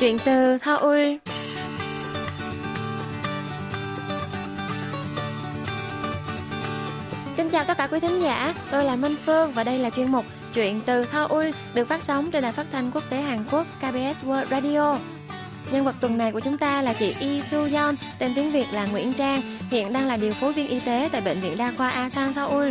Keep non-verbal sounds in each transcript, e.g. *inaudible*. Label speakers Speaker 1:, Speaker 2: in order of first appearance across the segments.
Speaker 1: Chuyện từ Seoul Xin chào tất cả quý thính giả, tôi là Minh Phương và đây là chuyên mục Chuyện từ Seoul được phát sóng trên đài phát thanh quốc tế Hàn Quốc KBS World Radio. Nhân vật tuần này của chúng ta là chị Yi Su Yeon, tên tiếng Việt là Nguyễn Trang, hiện đang là điều phối viên y tế tại Bệnh viện Đa khoa Asan Seoul.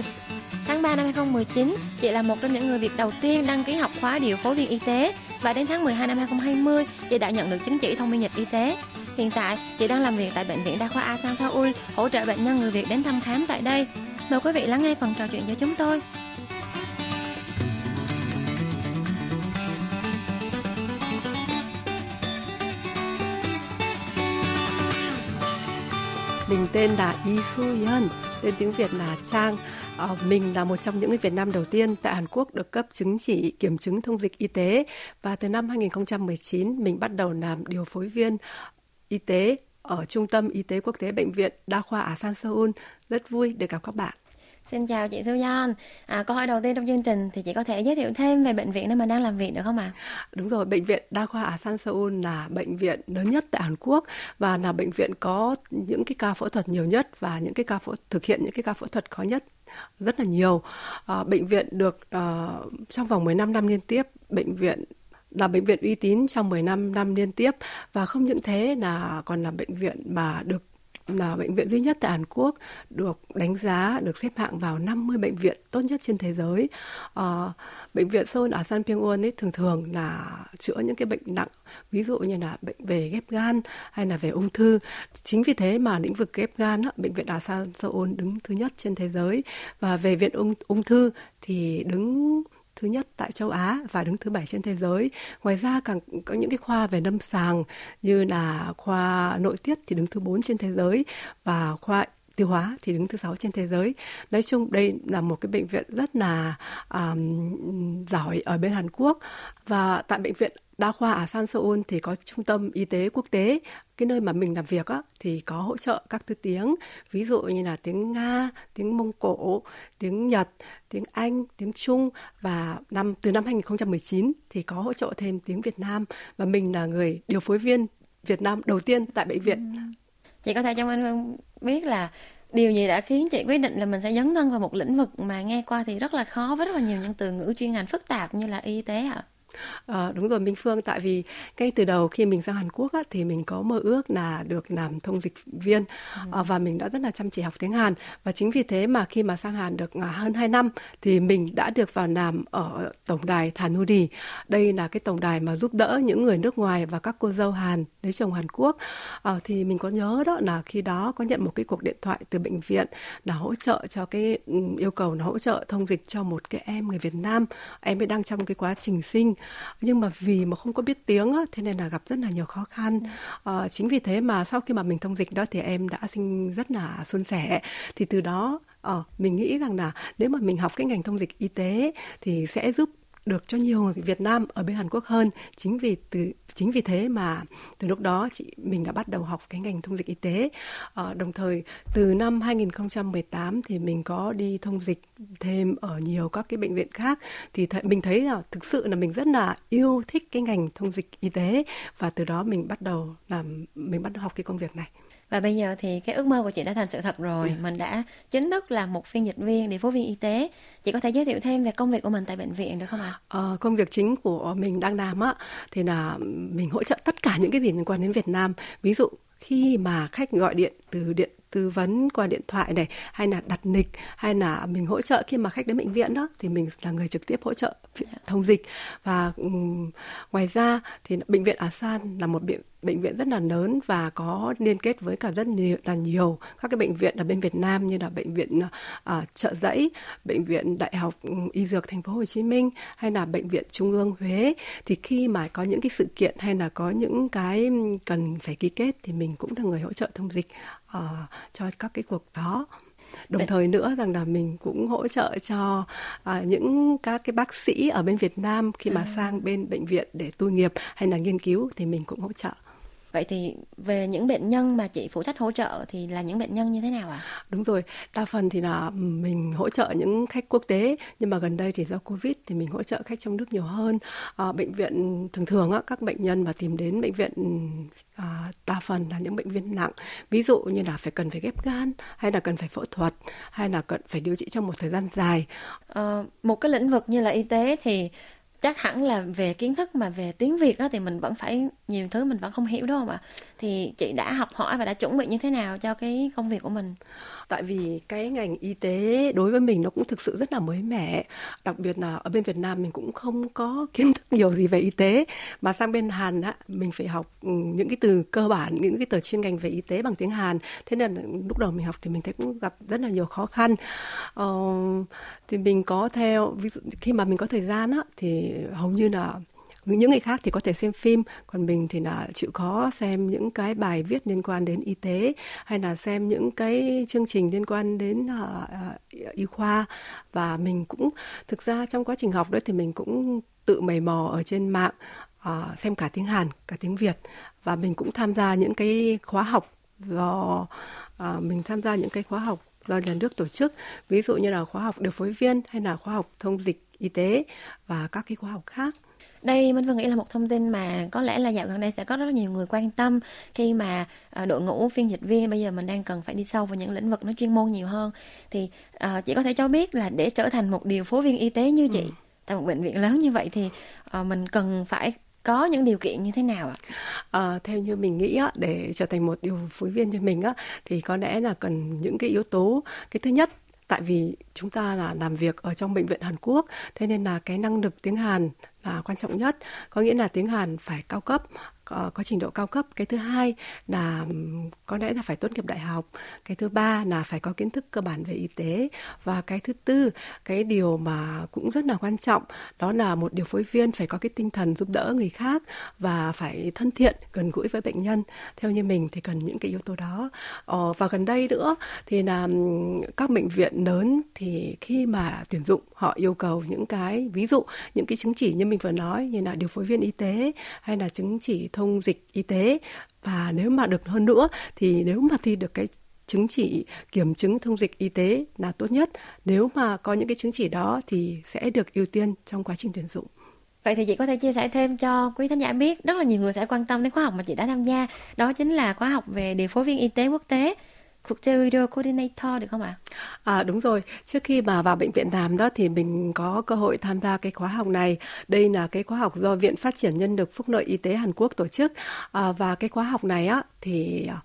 Speaker 1: Tháng 3 năm 2019, chị là một trong những người Việt đầu tiên đăng ký học khóa điều phối viên y tế và đến tháng 12 năm 2020, chị đã nhận được chứng chỉ thông minh dịch y tế. Hiện tại, chị đang làm việc tại Bệnh viện Đa khoa Asan Seoul, hỗ trợ bệnh nhân người Việt đến thăm khám tại đây. Mời quý vị lắng nghe phần trò chuyện với chúng tôi.
Speaker 2: Mình tên là Y Su Yeon, tên tiếng Việt là Trang. À, mình là một trong những người Việt Nam đầu tiên tại Hàn Quốc được cấp chứng chỉ kiểm chứng thông dịch y tế và từ năm 2019 mình bắt đầu làm điều phối viên y tế ở Trung tâm Y tế Quốc tế Bệnh viện Đa khoa Asan Seoul. Rất vui được gặp các bạn.
Speaker 1: Xin chào chị Suyan. À, câu hỏi đầu tiên trong chương trình thì chị có thể giới thiệu thêm về bệnh viện nơi mà đang làm việc được không ạ? À?
Speaker 2: Đúng rồi, bệnh viện Đa khoa Asan Seoul là bệnh viện lớn nhất tại Hàn Quốc và là bệnh viện có những cái ca phẫu thuật nhiều nhất và những cái ca phẫu thực hiện những cái ca phẫu thuật khó nhất rất là nhiều. À, bệnh viện được à, trong vòng 15 năm liên tiếp, bệnh viện là bệnh viện uy tín trong 15 năm liên tiếp và không những thế là còn là bệnh viện mà được là bệnh viện duy nhất tại Hàn Quốc được đánh giá được xếp hạng vào 50 bệnh viện tốt nhất trên thế giới. À, bệnh viện Seoul ở San Pyongyang ấy thường thường là chữa những cái bệnh nặng ví dụ như là bệnh về ghép gan hay là về ung thư. Chính vì thế mà lĩnh vực ghép gan á, bệnh viện Đà San Seoul đứng thứ nhất trên thế giới và về viện ung ung thư thì đứng thứ nhất tại châu Á và đứng thứ bảy trên thế giới. Ngoài ra càng có những cái khoa về lâm sàng như là khoa nội tiết thì đứng thứ bốn trên thế giới và khoa tiêu hóa thì đứng thứ sáu trên thế giới. Nói chung đây là một cái bệnh viện rất là um, giỏi ở bên Hàn Quốc và tại bệnh viện đa khoa ở San Seoul thì có trung tâm y tế quốc tế cái nơi mà mình làm việc á, thì có hỗ trợ các thứ tiếng ví dụ như là tiếng nga tiếng mông cổ tiếng nhật tiếng anh tiếng trung và năm từ năm 2019 thì có hỗ trợ thêm tiếng việt nam và mình là người điều phối viên việt nam đầu tiên tại bệnh viện ừ.
Speaker 1: chị có thể cho anh biết là điều gì đã khiến chị quyết định là mình sẽ dấn thân vào một lĩnh vực mà nghe qua thì rất là khó với rất là nhiều những từ ngữ chuyên ngành phức tạp như là y tế ạ à?
Speaker 2: À, đúng rồi Minh Phương tại vì ngay từ đầu khi mình sang Hàn Quốc á, thì mình có mơ ước là được làm thông dịch viên ừ. à, và mình đã rất là chăm chỉ học tiếng Hàn. Và chính vì thế mà khi mà sang Hàn được à, hơn 2 năm thì mình đã được vào làm ở tổng đài Thanudi đây là cái tổng đài mà giúp đỡ những người nước ngoài và các cô dâu Hàn lấy chồng Hàn Quốc. À, thì mình có nhớ đó là khi đó có nhận một cái cuộc điện thoại từ bệnh viện là hỗ trợ cho cái ừ, yêu cầu là hỗ trợ thông dịch cho một cái em người Việt Nam. Em ấy đang trong cái quá trình sinh nhưng mà vì mà không có biết tiếng á, thế nên là gặp rất là nhiều khó khăn. À, chính vì thế mà sau khi mà mình thông dịch đó thì em đã sinh rất là suôn sẻ. Thì từ đó Ờ, mình nghĩ rằng là nếu mà mình học cái ngành thông dịch y tế thì sẽ giúp được cho nhiều người Việt Nam ở bên Hàn Quốc hơn. Chính vì từ chính vì thế mà từ lúc đó chị mình đã bắt đầu học cái ngành thông dịch y tế. À, đồng thời từ năm 2018 thì mình có đi thông dịch thêm ở nhiều các cái bệnh viện khác. Thì th- mình thấy là thực sự là mình rất là yêu thích cái ngành thông dịch y tế và từ đó mình bắt đầu làm mình bắt đầu học cái công việc này
Speaker 1: và bây giờ thì cái ước mơ của chị đã thành sự thật rồi. Yeah. mình đã chính thức là một phiên dịch viên điều phối viên y tế. Chị có thể giới thiệu thêm về công việc của mình tại bệnh viện được không ạ?
Speaker 2: Ờ, công việc chính của mình đang làm á thì là mình hỗ trợ tất cả những cái gì liên quan đến Việt Nam. Ví dụ khi mà khách gọi điện từ điện tư vấn qua điện thoại này hay là đặt lịch hay là mình hỗ trợ khi mà khách đến bệnh viện đó thì mình là người trực tiếp hỗ trợ thông dịch. Và um, ngoài ra thì bệnh viện Asan là một bệnh bệnh viện rất là lớn và có liên kết với cả rất nhiều là nhiều các cái bệnh viện ở bên Việt Nam như là bệnh viện uh, chợ Giẫy, bệnh viện Đại học Y Dược Thành phố Hồ Chí Minh hay là bệnh viện Trung ương Huế. Thì khi mà có những cái sự kiện hay là có những cái cần phải ký kết thì mình cũng là người hỗ trợ thông dịch uh, cho các cái cuộc đó đồng Vậy... thời nữa rằng là mình cũng hỗ trợ cho uh, những các cái bác sĩ ở bên Việt Nam khi mà à. sang bên bệnh viện để tu nghiệp hay là nghiên cứu thì mình cũng hỗ trợ
Speaker 1: vậy thì về những bệnh nhân mà chị phụ trách hỗ trợ thì là những bệnh nhân như thế nào ạ? À?
Speaker 2: đúng rồi đa phần thì là mình hỗ trợ những khách quốc tế nhưng mà gần đây thì do covid thì mình hỗ trợ khách trong nước nhiều hơn. À, bệnh viện thường thường á, các bệnh nhân mà tìm đến bệnh viện à, đa phần là những bệnh viện nặng. Ví dụ như là phải cần phải ghép gan hay là cần phải phẫu thuật hay là cần phải điều trị trong một thời gian dài.
Speaker 1: À, một cái lĩnh vực như là y tế thì chắc hẳn là về kiến thức mà về tiếng Việt đó thì mình vẫn phải nhiều thứ mình vẫn không hiểu, đúng không ạ? Thì chị đã học hỏi và đã chuẩn bị như thế nào cho cái công việc của mình?
Speaker 2: tại vì cái ngành y tế đối với mình nó cũng thực sự rất là mới mẻ. Đặc biệt là ở bên Việt Nam mình cũng không có kiến thức nhiều gì về y tế. Mà sang bên Hàn á mình phải học ừ, những cái từ cơ bản những cái từ chuyên ngành về y tế bằng tiếng Hàn. Thế nên là lúc đầu mình học thì mình thấy cũng gặp rất là nhiều khó khăn. Ờ, thì mình có theo ví dụ khi mà mình có thời gian á thì hầu như là những người khác thì có thể xem phim còn mình thì là chịu khó xem những cái bài viết liên quan đến y tế hay là xem những cái chương trình liên quan đến uh, y khoa. Và mình cũng thực ra trong quá trình học đó thì mình cũng tự mày mò ở trên mạng uh, xem cả tiếng Hàn cả tiếng Việt. Và mình cũng tham gia những cái khóa học do uh, mình tham gia những cái khóa học do nhà nước tổ chức. Ví dụ như là khóa học điều phối viên hay là khóa học thông dịch y tế và các cái khóa học khác
Speaker 1: đây Minh Vân nghĩ là một thông tin mà có lẽ là dạo gần đây sẽ có rất nhiều người quan tâm khi mà à, đội ngũ phiên dịch viên bây giờ mình đang cần phải đi sâu vào những lĩnh vực nó chuyên môn nhiều hơn thì uh, chị có thể cho biết là để trở thành một điều phối viên y tế như chị ừ. tại một bệnh viện lớn như vậy thì uh, mình cần phải có những điều kiện như thế nào ạ?
Speaker 2: À, theo như mình nghĩ á, để trở thành một điều phối viên cho mình á, thì có lẽ là cần những cái yếu tố. Cái thứ nhất tại vì chúng ta là làm việc ở trong bệnh viện Hàn Quốc thế nên là cái năng lực tiếng Hàn là quan trọng nhất. Có nghĩa là tiếng Hàn phải cao cấp có, có trình độ cao cấp. Cái thứ hai là có lẽ là phải tốt nghiệp đại học. Cái thứ ba là phải có kiến thức cơ bản về y tế. Và cái thứ tư cái điều mà cũng rất là quan trọng đó là một điều phối viên phải có cái tinh thần giúp đỡ người khác và phải thân thiện gần gũi với bệnh nhân. Theo như mình thì cần những cái yếu tố đó. Ờ, và gần đây nữa thì là các bệnh viện lớn thì khi mà tuyển dụng họ yêu cầu những cái ví dụ những cái chứng chỉ như mình vừa nói như là điều phối viên y tế hay là chứng chỉ thông dịch y tế và nếu mà được hơn nữa, thì nếu mà thi được cái chứng chỉ kiểm chứng thông dịch y tế là tốt nhất. Nếu mà có những cái chứng chỉ đó thì sẽ được ưu tiên trong quá trình tuyển dụng.
Speaker 1: Vậy thì chị có thể chia sẻ thêm cho quý thính giả biết, rất là nhiều người sẽ quan tâm đến khóa học mà chị đã tham gia. Đó chính là khóa học về điều phối viên y tế quốc tế Cuộc chơi video coordinator được không ạ?
Speaker 2: À? đúng rồi. Trước khi mà vào bệnh viện làm đó thì mình có cơ hội tham gia cái khóa học này. Đây là cái khóa học do Viện Phát triển Nhân lực Phúc lợi Y tế Hàn Quốc tổ chức. À, và cái khóa học này á thì à,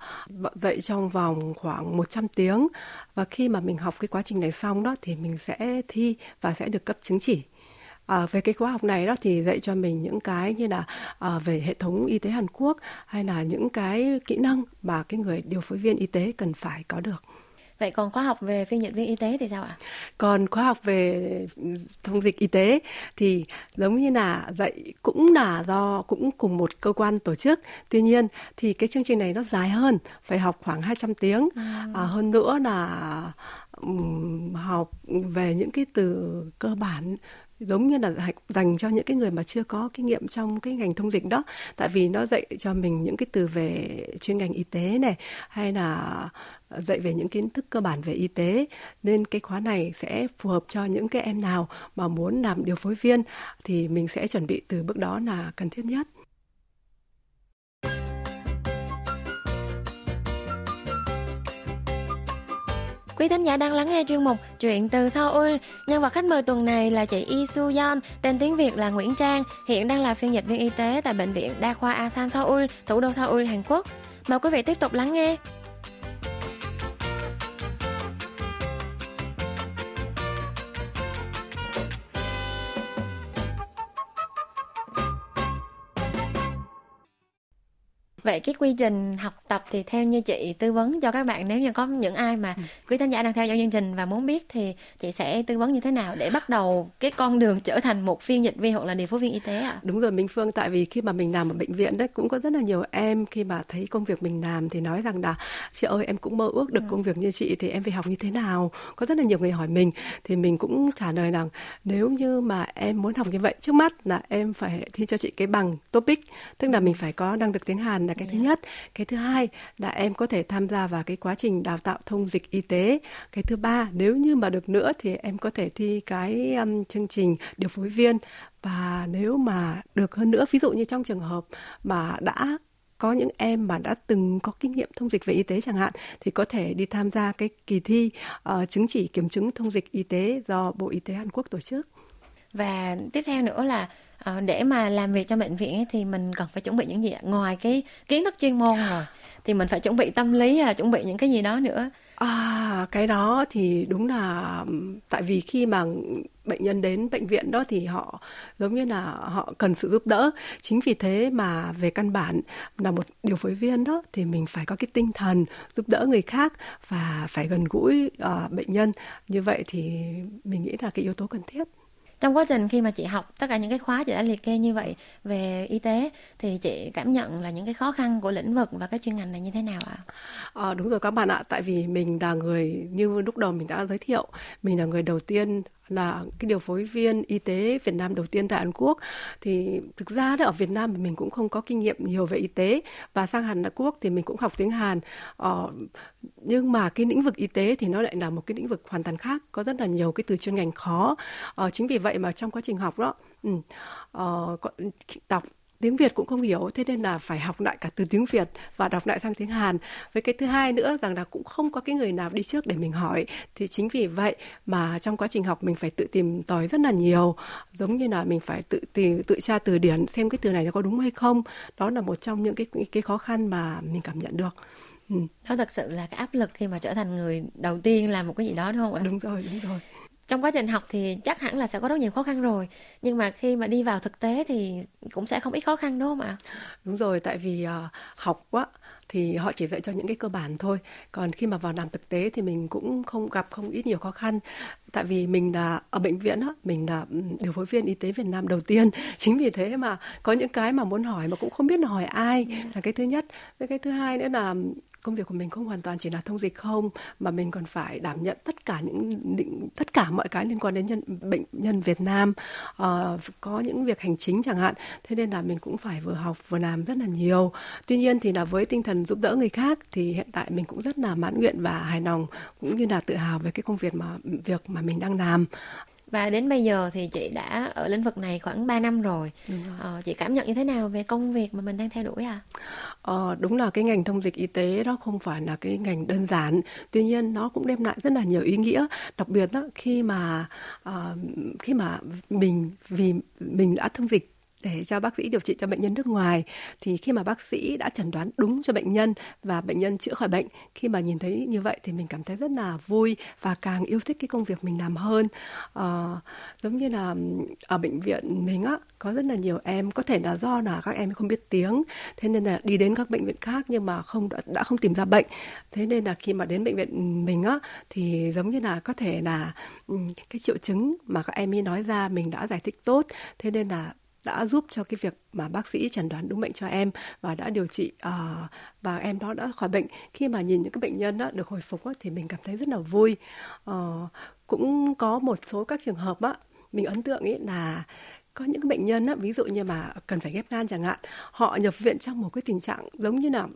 Speaker 2: dạy trong vòng khoảng 100 tiếng. Và khi mà mình học cái quá trình này xong đó thì mình sẽ thi và sẽ được cấp chứng chỉ À, về cái khóa học này đó thì dạy cho mình những cái như là à, về hệ thống y tế Hàn Quốc hay là những cái kỹ năng mà cái người điều phối viên y tế cần phải có được.
Speaker 1: Vậy còn khóa học về phiên dịch viên y tế thì sao ạ?
Speaker 2: Còn khóa học về thông dịch y tế thì giống như là dạy cũng là do cũng cùng một cơ quan tổ chức. Tuy nhiên thì cái chương trình này nó dài hơn, phải học khoảng 200 tiếng. À. À, hơn nữa là học về những cái từ cơ bản giống như là dành cho những cái người mà chưa có kinh nghiệm trong cái ngành thông dịch đó. Tại vì nó dạy cho mình những cái từ về chuyên ngành y tế này, hay là dạy về những kiến thức cơ bản về y tế. Nên cái khóa này sẽ phù hợp cho những cái em nào mà muốn làm điều phối viên thì mình sẽ chuẩn bị từ bước đó là cần thiết nhất.
Speaker 1: Quý thính giả đang lắng nghe chuyên mục Chuyện từ Seoul. Nhân vật khách mời tuần này là chị Yi Su Yeon, tên tiếng Việt là Nguyễn Trang, hiện đang là phiên dịch viên y tế tại Bệnh viện Đa khoa Asan Seoul, thủ đô Seoul, Hàn Quốc. Mời quý vị tiếp tục lắng nghe. Vậy cái quy trình học tập thì theo như chị tư vấn cho các bạn nếu như có những ai mà ừ. quý khán giả đang theo dõi chương trình và muốn biết thì chị sẽ tư vấn như thế nào để bắt đầu cái con đường trở thành một phiên dịch viên hoặc là điều phối viên y tế ạ? À?
Speaker 2: Đúng rồi Minh Phương, tại vì khi mà mình làm ở bệnh viện đấy cũng có rất là nhiều em khi mà thấy công việc mình làm thì nói rằng là chị ơi em cũng mơ ước được ừ. công việc như chị thì em phải học như thế nào? Có rất là nhiều người hỏi mình thì mình cũng trả lời rằng nếu như mà em muốn học như vậy trước mắt là em phải thi cho chị cái bằng topic tức là mình phải có năng lực tiếng Hàn là cái yeah. thứ dạ. nhất cái thứ hai là em có thể tham gia vào cái quá trình đào tạo thông dịch y tế cái thứ ba nếu như mà được nữa thì em có thể thi cái um, chương trình điều phối viên và nếu mà được hơn nữa ví dụ như trong trường hợp mà đã có những em mà đã từng có kinh nghiệm thông dịch về y tế chẳng hạn thì có thể đi tham gia cái kỳ thi uh, chứng chỉ kiểm chứng thông dịch y tế do Bộ Y tế Hàn Quốc tổ chức.
Speaker 1: Và tiếp theo nữa là ờ, để mà làm việc cho bệnh viện ấy, thì mình cần phải chuẩn bị những gì ngoài cái kiến thức chuyên môn rồi thì mình phải chuẩn bị tâm lý hay là chuẩn bị những cái gì đó nữa
Speaker 2: À, cái đó thì đúng là tại vì khi mà bệnh nhân đến bệnh viện đó thì họ giống như là họ cần sự giúp đỡ. Chính vì thế mà về căn bản là một điều phối viên đó thì mình phải có cái tinh thần giúp đỡ người khác và phải gần gũi uh, bệnh nhân. Như vậy thì mình nghĩ là cái yếu tố cần thiết
Speaker 1: trong quá trình khi mà chị học tất cả những cái khóa chị đã liệt kê như vậy về y tế thì chị cảm nhận là những cái khó khăn của lĩnh vực và cái chuyên ngành này như thế nào ạ?
Speaker 2: À, đúng rồi các bạn ạ, tại vì mình là người như lúc đầu mình đã giới thiệu, mình là người đầu tiên là cái điều phối viên y tế Việt Nam đầu tiên tại Hàn Quốc. Thì thực ra đó ở Việt Nam mình cũng không có kinh nghiệm nhiều về y tế. Và sang Hàn Quốc thì mình cũng học tiếng Hàn. Ờ, nhưng mà cái lĩnh vực y tế thì nó lại là một cái lĩnh vực hoàn toàn khác có rất là nhiều cái từ chuyên ngành khó. Ờ, chính vì vậy mà trong quá trình học đó ừ, ờ, đọc tiếng Việt cũng không hiểu thế nên là phải học lại cả từ tiếng Việt và đọc lại sang tiếng Hàn. Với cái thứ hai nữa rằng là cũng không có cái người nào đi trước để mình hỏi. Thì chính vì vậy mà trong quá trình học mình phải tự tìm tòi rất là nhiều giống như là mình phải tự tìm tự tra từ điển xem cái từ này nó có đúng hay không. Đó là một trong những cái cái khó khăn mà mình cảm nhận được.
Speaker 1: Ừ. đó thật sự là cái áp lực khi mà trở thành người đầu tiên làm một cái gì đó đúng không ạ?
Speaker 2: Đúng rồi đúng rồi
Speaker 1: trong quá trình học thì chắc hẳn là sẽ có rất nhiều khó khăn rồi. Nhưng mà khi mà đi vào thực tế thì cũng sẽ không ít khó khăn đúng không ạ?
Speaker 2: Đúng rồi tại vì uh, học quá thì họ chỉ dạy cho những cái cơ bản thôi. Còn khi mà vào làm thực tế thì mình cũng không gặp không ít nhiều khó khăn tại vì mình là ở bệnh viện á mình là ừ, điều phối viên y tế Việt Nam đầu tiên. *laughs* Chính vì thế mà có những cái mà muốn hỏi mà cũng không biết là hỏi ai. Là cái thứ nhất. Với cái thứ hai nữa là công việc của mình không hoàn toàn chỉ là thông dịch không mà mình còn phải đảm nhận tất cả những định, tất cả mọi cái liên quan đến nhân bệnh nhân Việt Nam. Uh, có những việc hành chính chẳng hạn. Thế nên là mình cũng phải vừa học vừa làm rất là nhiều. Tuy nhiên thì là với tinh thần giúp đỡ người khác thì hiện tại mình cũng rất là mãn nguyện và hài lòng cũng như là tự hào về cái công việc mà việc mà mình đang làm
Speaker 1: và đến bây giờ thì chị đã ở lĩnh vực này khoảng 3 năm rồi. rồi. Ờ, chị cảm nhận như thế nào về công việc mà mình đang theo đuổi à?
Speaker 2: Ờ, đúng là cái ngành thông dịch y tế đó không phải là cái ngành đơn giản tuy nhiên nó cũng đem lại rất là nhiều ý nghĩa đặc biệt đó khi mà uh, khi mà mình vì mình đã thông dịch để cho bác sĩ điều trị cho bệnh nhân nước ngoài. Thì khi mà bác sĩ đã chẩn đoán đúng cho bệnh nhân và bệnh nhân chữa khỏi bệnh khi mà nhìn thấy như vậy thì mình cảm thấy rất là vui và càng yêu thích cái công việc mình làm hơn. À, giống như là ở bệnh viện mình á có rất là nhiều em có thể là do là các em không biết tiếng thế nên là đi đến các bệnh viện khác nhưng mà không đã, đã không tìm ra bệnh. Thế nên là khi mà đến bệnh viện mình á thì giống như là có thể là cái triệu chứng mà các em ấy nói ra mình đã giải thích tốt thế nên là đã giúp cho cái việc mà bác sĩ chẩn đoán đúng bệnh cho em và đã điều trị uh, và em đó đã khỏi bệnh. Khi mà nhìn những cái bệnh nhân đó được hồi phục đó, thì mình cảm thấy rất là vui. Uh, cũng có một số các trường hợp á mình ấn tượng ấy là có những bệnh nhân á, ví dụ như mà cần phải ghép gan chẳng hạn họ nhập viện trong một cái tình trạng giống như là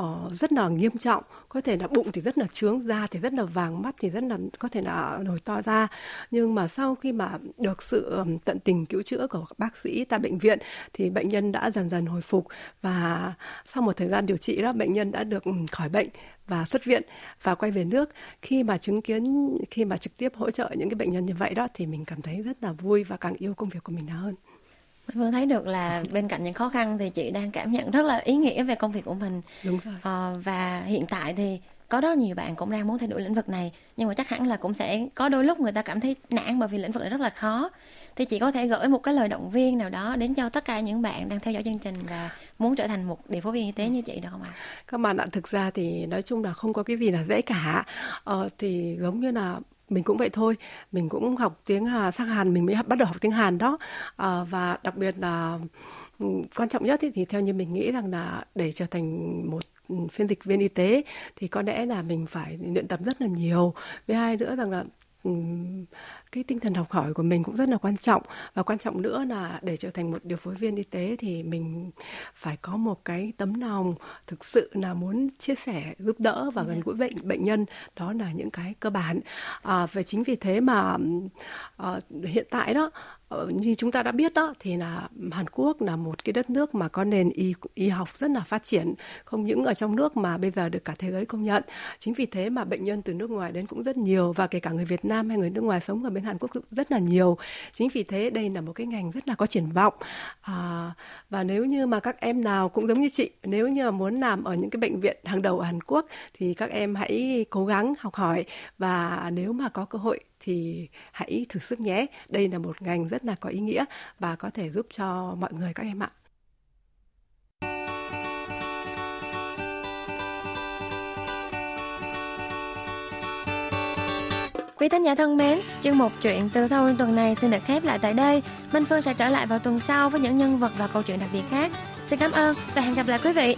Speaker 2: uh, rất là nghiêm trọng. Có thể là bụng thì rất là trướng da thì rất là vàng mắt thì rất là có thể là nổi to ra nhưng mà sau khi mà được sự tận tình cứu chữa của bác sĩ tại bệnh viện thì bệnh nhân đã dần dần hồi phục. Và sau một thời gian điều trị đó bệnh nhân đã được khỏi bệnh và xuất viện và quay về nước. Khi mà chứng kiến khi mà trực tiếp hỗ trợ những cái bệnh nhân như vậy đó thì mình cảm thấy rất là vui và càng yêu công việc của mình hơn.
Speaker 1: Phương thấy được là bên cạnh những khó khăn thì chị đang cảm nhận rất là ý nghĩa về công việc của mình.
Speaker 2: Đúng rồi.
Speaker 1: À, và hiện tại thì có rất nhiều bạn cũng đang muốn thay đổi lĩnh vực này nhưng mà chắc hẳn là cũng sẽ có đôi lúc người ta cảm thấy nản bởi vì lĩnh vực này rất là khó thì chị có thể gửi một cái lời động viên nào đó đến cho tất cả những bạn đang theo dõi chương trình và muốn trở thành một điều phối viên y tế như chị được không ạ?
Speaker 2: Các bạn ạ, thực ra thì nói chung là không có cái gì là dễ cả. Ờ, thì giống như là mình cũng vậy thôi. Mình cũng học tiếng Hà sang Hàn mình mới bắt đầu học tiếng Hàn đó. À, và đặc biệt là ừ, quan trọng nhất thì, thì theo như mình nghĩ rằng là để trở thành một ừ, phiên dịch viên y tế thì có lẽ là mình phải luyện tập rất là nhiều. Với hai nữa rằng là cái tinh thần học hỏi của mình cũng rất là quan trọng. Và quan trọng nữa là để trở thành một điều phối viên y tế thì mình phải có một cái tấm lòng thực sự là muốn chia sẻ giúp đỡ và gần dạ. gũi bệnh bệnh nhân. Đó là những cái cơ bản. À, và chính vì thế mà à, hiện tại đó Ờ, như chúng ta đã biết đó thì là Hàn Quốc là một cái đất nước mà có nền y y học rất là phát triển không những ở trong nước mà bây giờ được cả thế giới công nhận. Chính vì thế mà bệnh nhân từ nước ngoài đến cũng rất nhiều và kể cả người Việt Nam hay người nước ngoài sống ở bên Hàn Quốc cũng rất là nhiều. Chính vì thế đây là một cái ngành rất là có triển vọng. À, và nếu như mà các em nào cũng giống như chị nếu như muốn làm ở những cái bệnh viện hàng đầu ở Hàn Quốc thì các em hãy cố gắng học hỏi. Và nếu mà có cơ hội thì hãy thử sức nhé. Đây là một ngành rất là có ý nghĩa và có thể giúp cho mọi người các em ạ.
Speaker 1: Quý thính giả thân mến, chương mục chuyện từ sau tuần này xin được khép lại tại đây. Minh Phương sẽ trở lại vào tuần sau với những nhân vật và câu chuyện đặc biệt khác. Xin cảm ơn và hẹn gặp lại quý vị.